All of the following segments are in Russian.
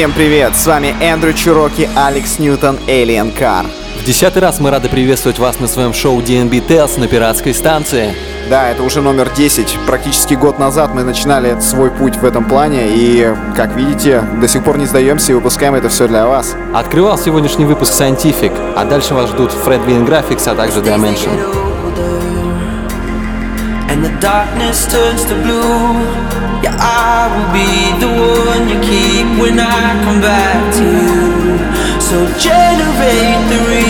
Всем привет! С вами Эндрю Чуроки, Алекс Ньютон, Alien Car. В десятый раз мы рады приветствовать вас на своем шоу DNB Tales на пиратской станции. Да, это уже номер 10. Практически год назад мы начинали свой путь в этом плане, и, как видите, до сих пор не сдаемся и выпускаем это все для вас. Открывал сегодняшний выпуск Scientific, а дальше вас ждут Fred Win Graphics, а также Dimension. And the darkness turns to blue Yeah, I will be the one you keep when I come back to you. So generate the real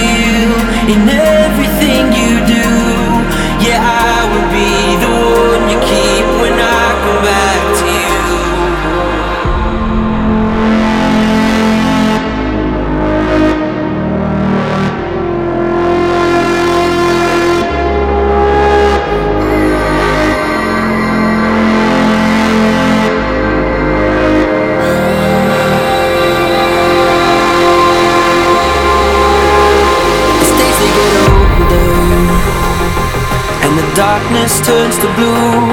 darkness turns to blue.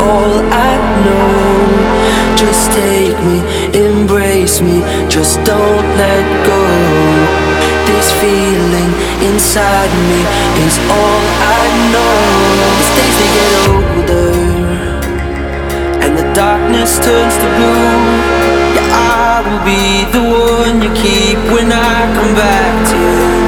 All I know. Just take me, embrace me, just don't let go. This feeling inside me is all I know. As days they get older and the darkness turns to blue. Yeah, I will be the one you keep when I come back to you.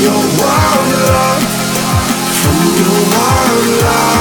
your wild love, from your wild love.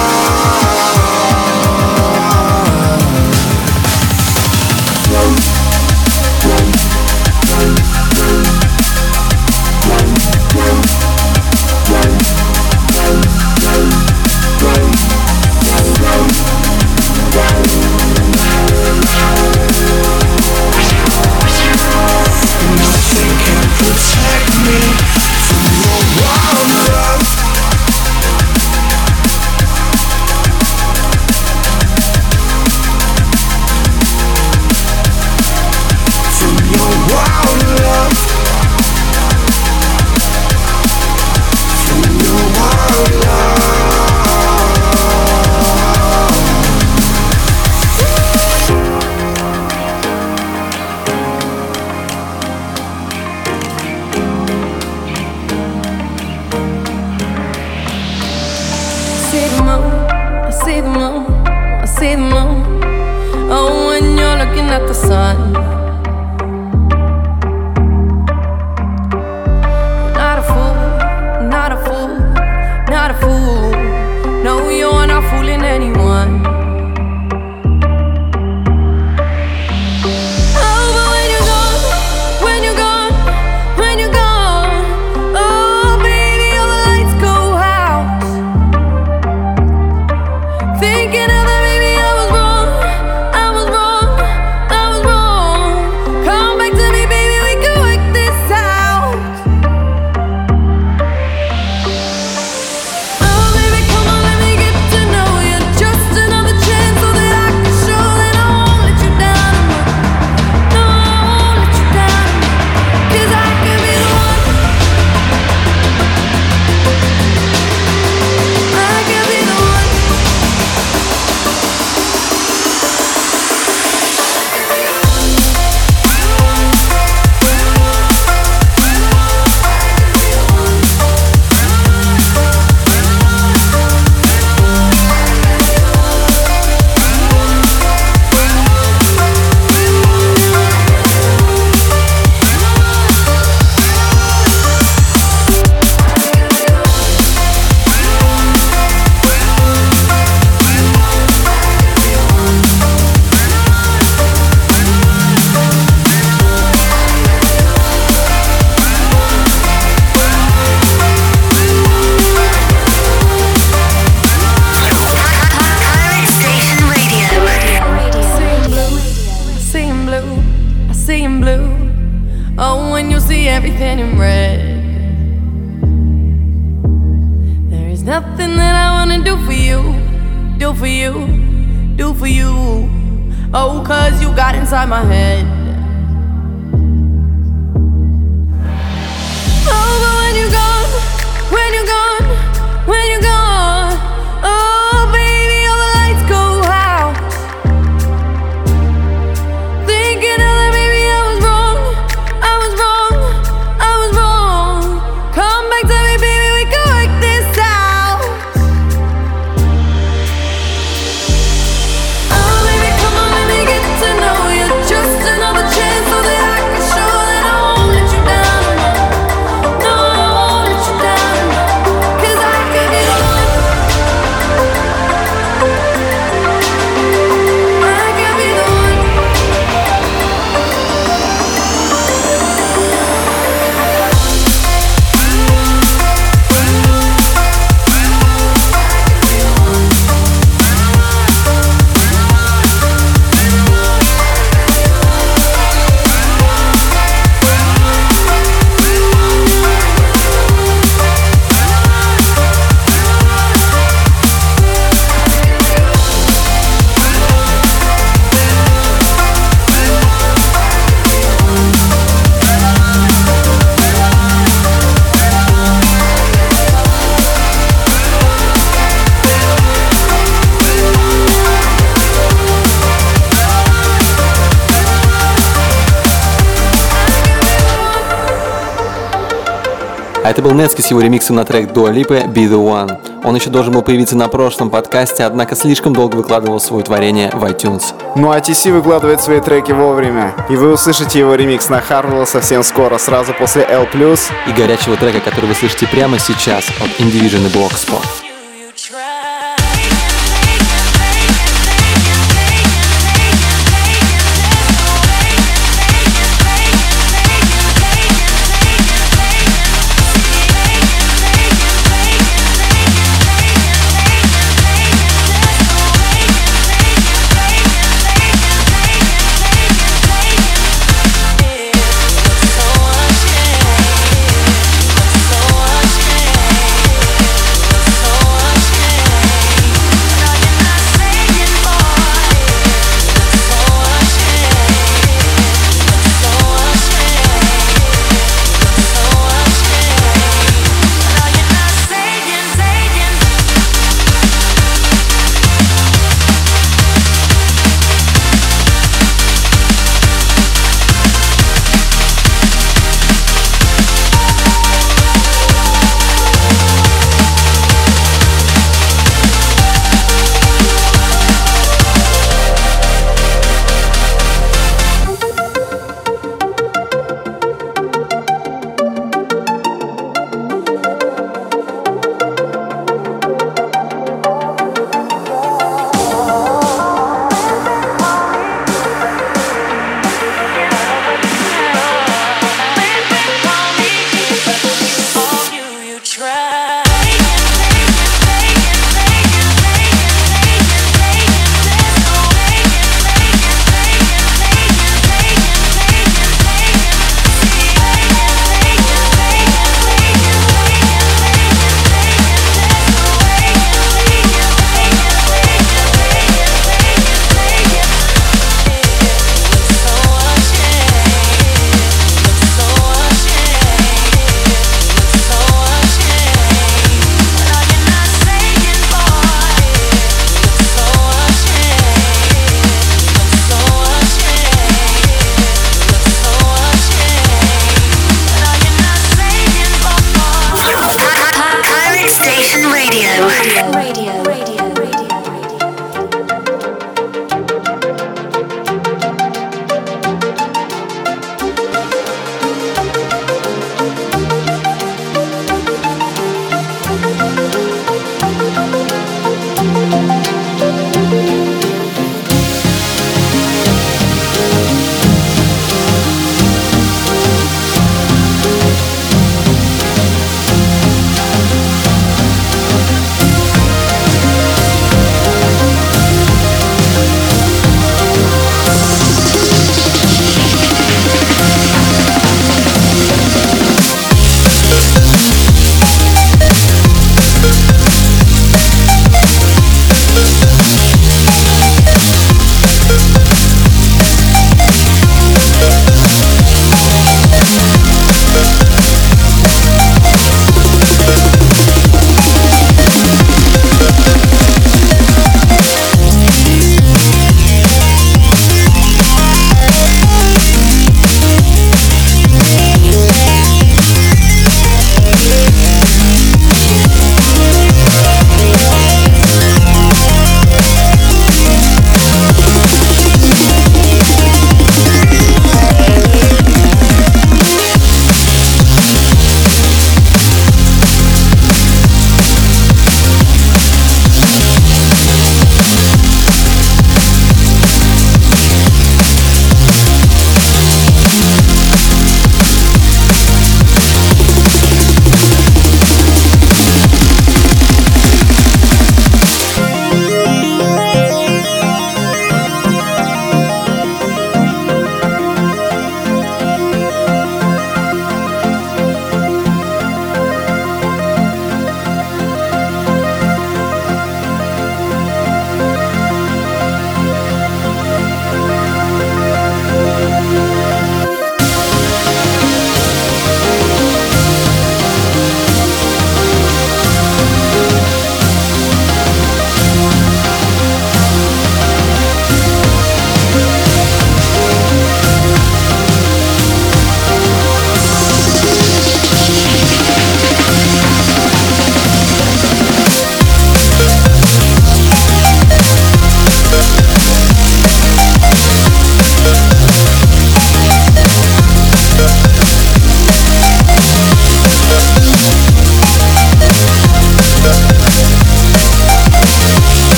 Нецки с его ремиксом на трек Dua Lipa Be The One. Он еще должен был появиться на прошлом подкасте, однако слишком долго выкладывал свое творение в iTunes. Ну а TC выкладывает свои треки вовремя, и вы услышите его ремикс на Харвелла совсем скоро, сразу после L+. И горячего трека, который вы слышите прямо сейчас от Indivision и Blockspot.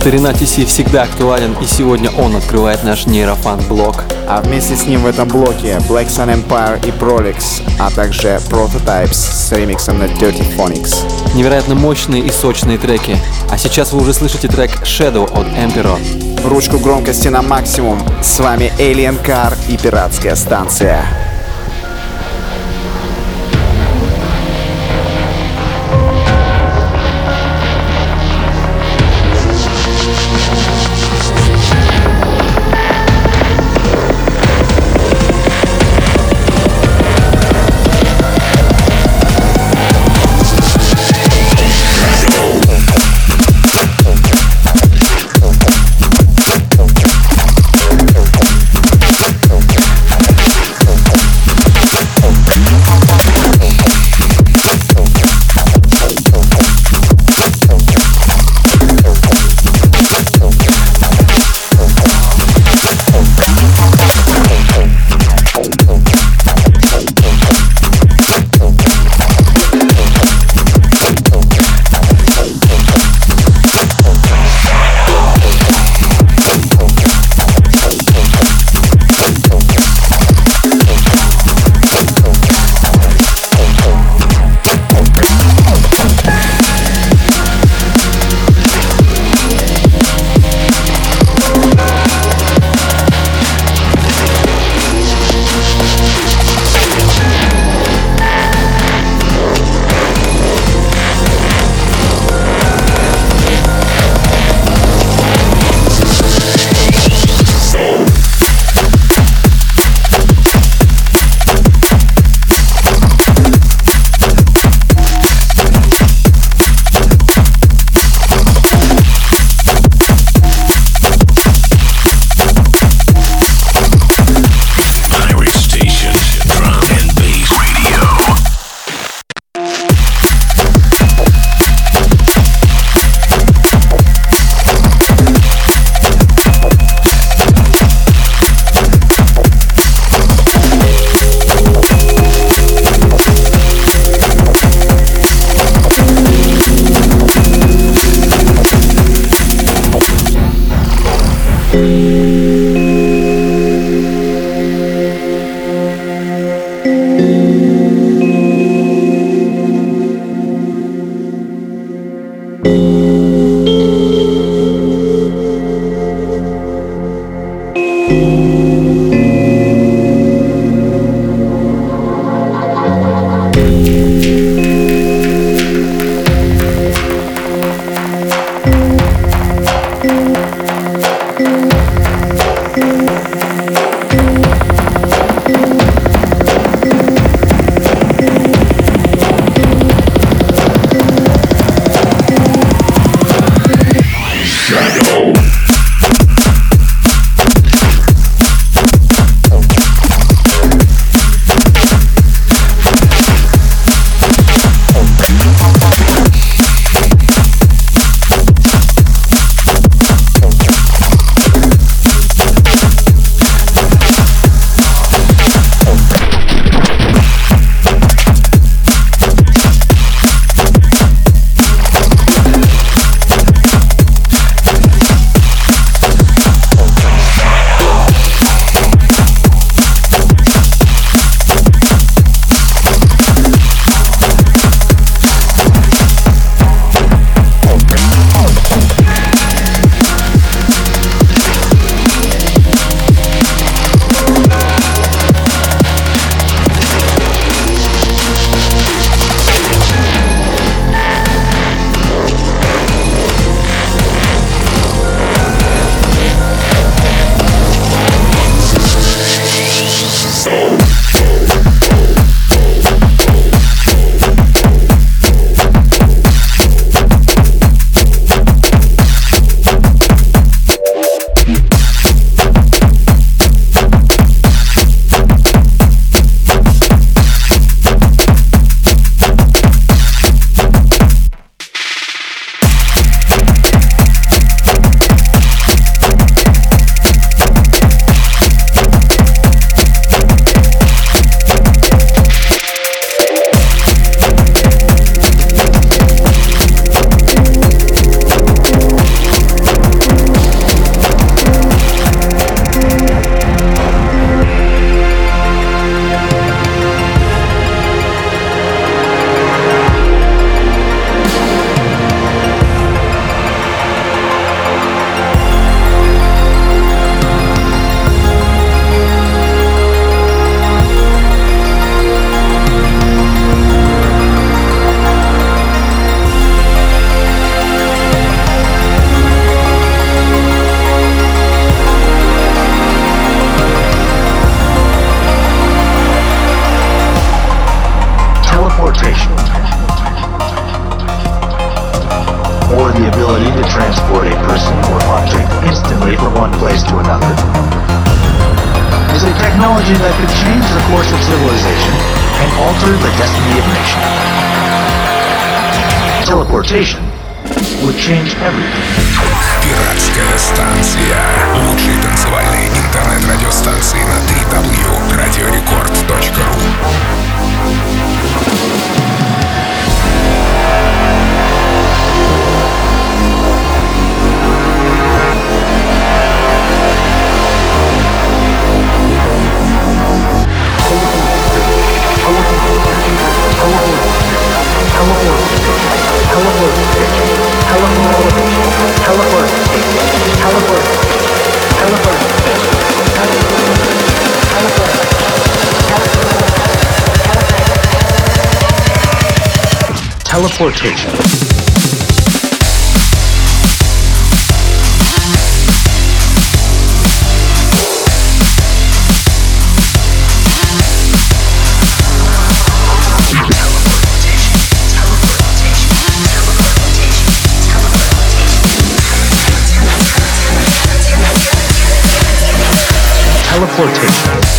Старина TC всегда актуален, и сегодня он открывает наш нейрофан-блок. А вместе с ним в этом блоке Black Sun Empire и Prolix, а также Prototypes с ремиксом на Dirty Phonics. Невероятно мощные и сочные треки. А сейчас вы уже слышите трек Shadow от Emperor. Ручку громкости на максимум. С вами Alien Car и пиратская станция. Transportation. teleportation.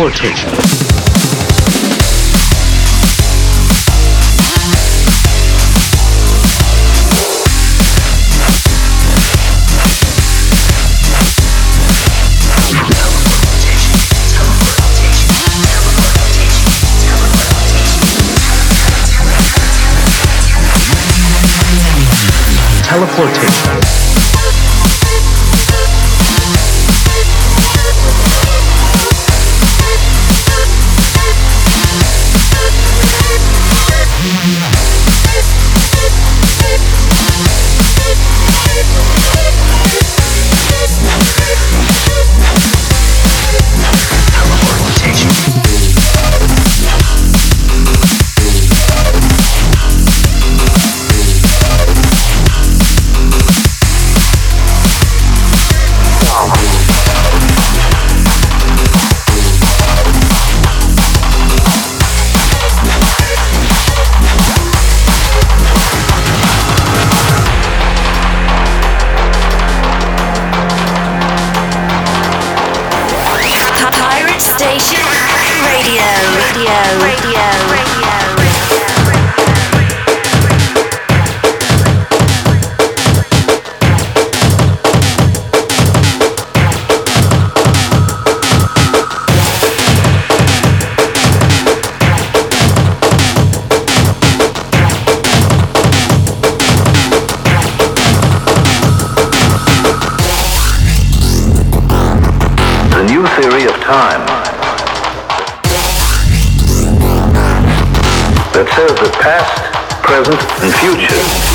Teleportation. Teleportation. Present, and future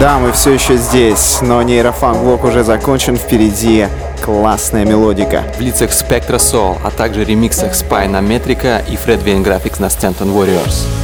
Да, мы все еще здесь, но нейрофан-блок уже закончен, впереди классная мелодика. В лицах Spectra Soul, а также ремиксах Spy на Метрика и Fred Wayne Graphics на Stanton Warriors.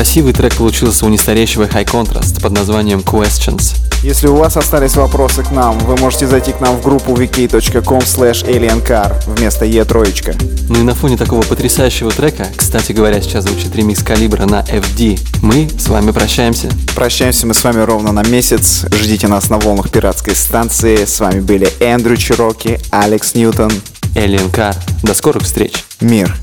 Красивый трек получился у нестареющего High Contrast под названием Questions. Если у вас остались вопросы к нам, вы можете зайти к нам в группу wiki.com slash aliencar вместо e троечка. Ну и на фоне такого потрясающего трека, кстати говоря, сейчас звучит ремикс Калибра на FD, мы с вами прощаемся. Прощаемся мы с вами ровно на месяц. Ждите нас на волнах пиратской станции. С вами были Эндрю Чироки, Алекс Ньютон. Alien Car. До скорых встреч. Мир.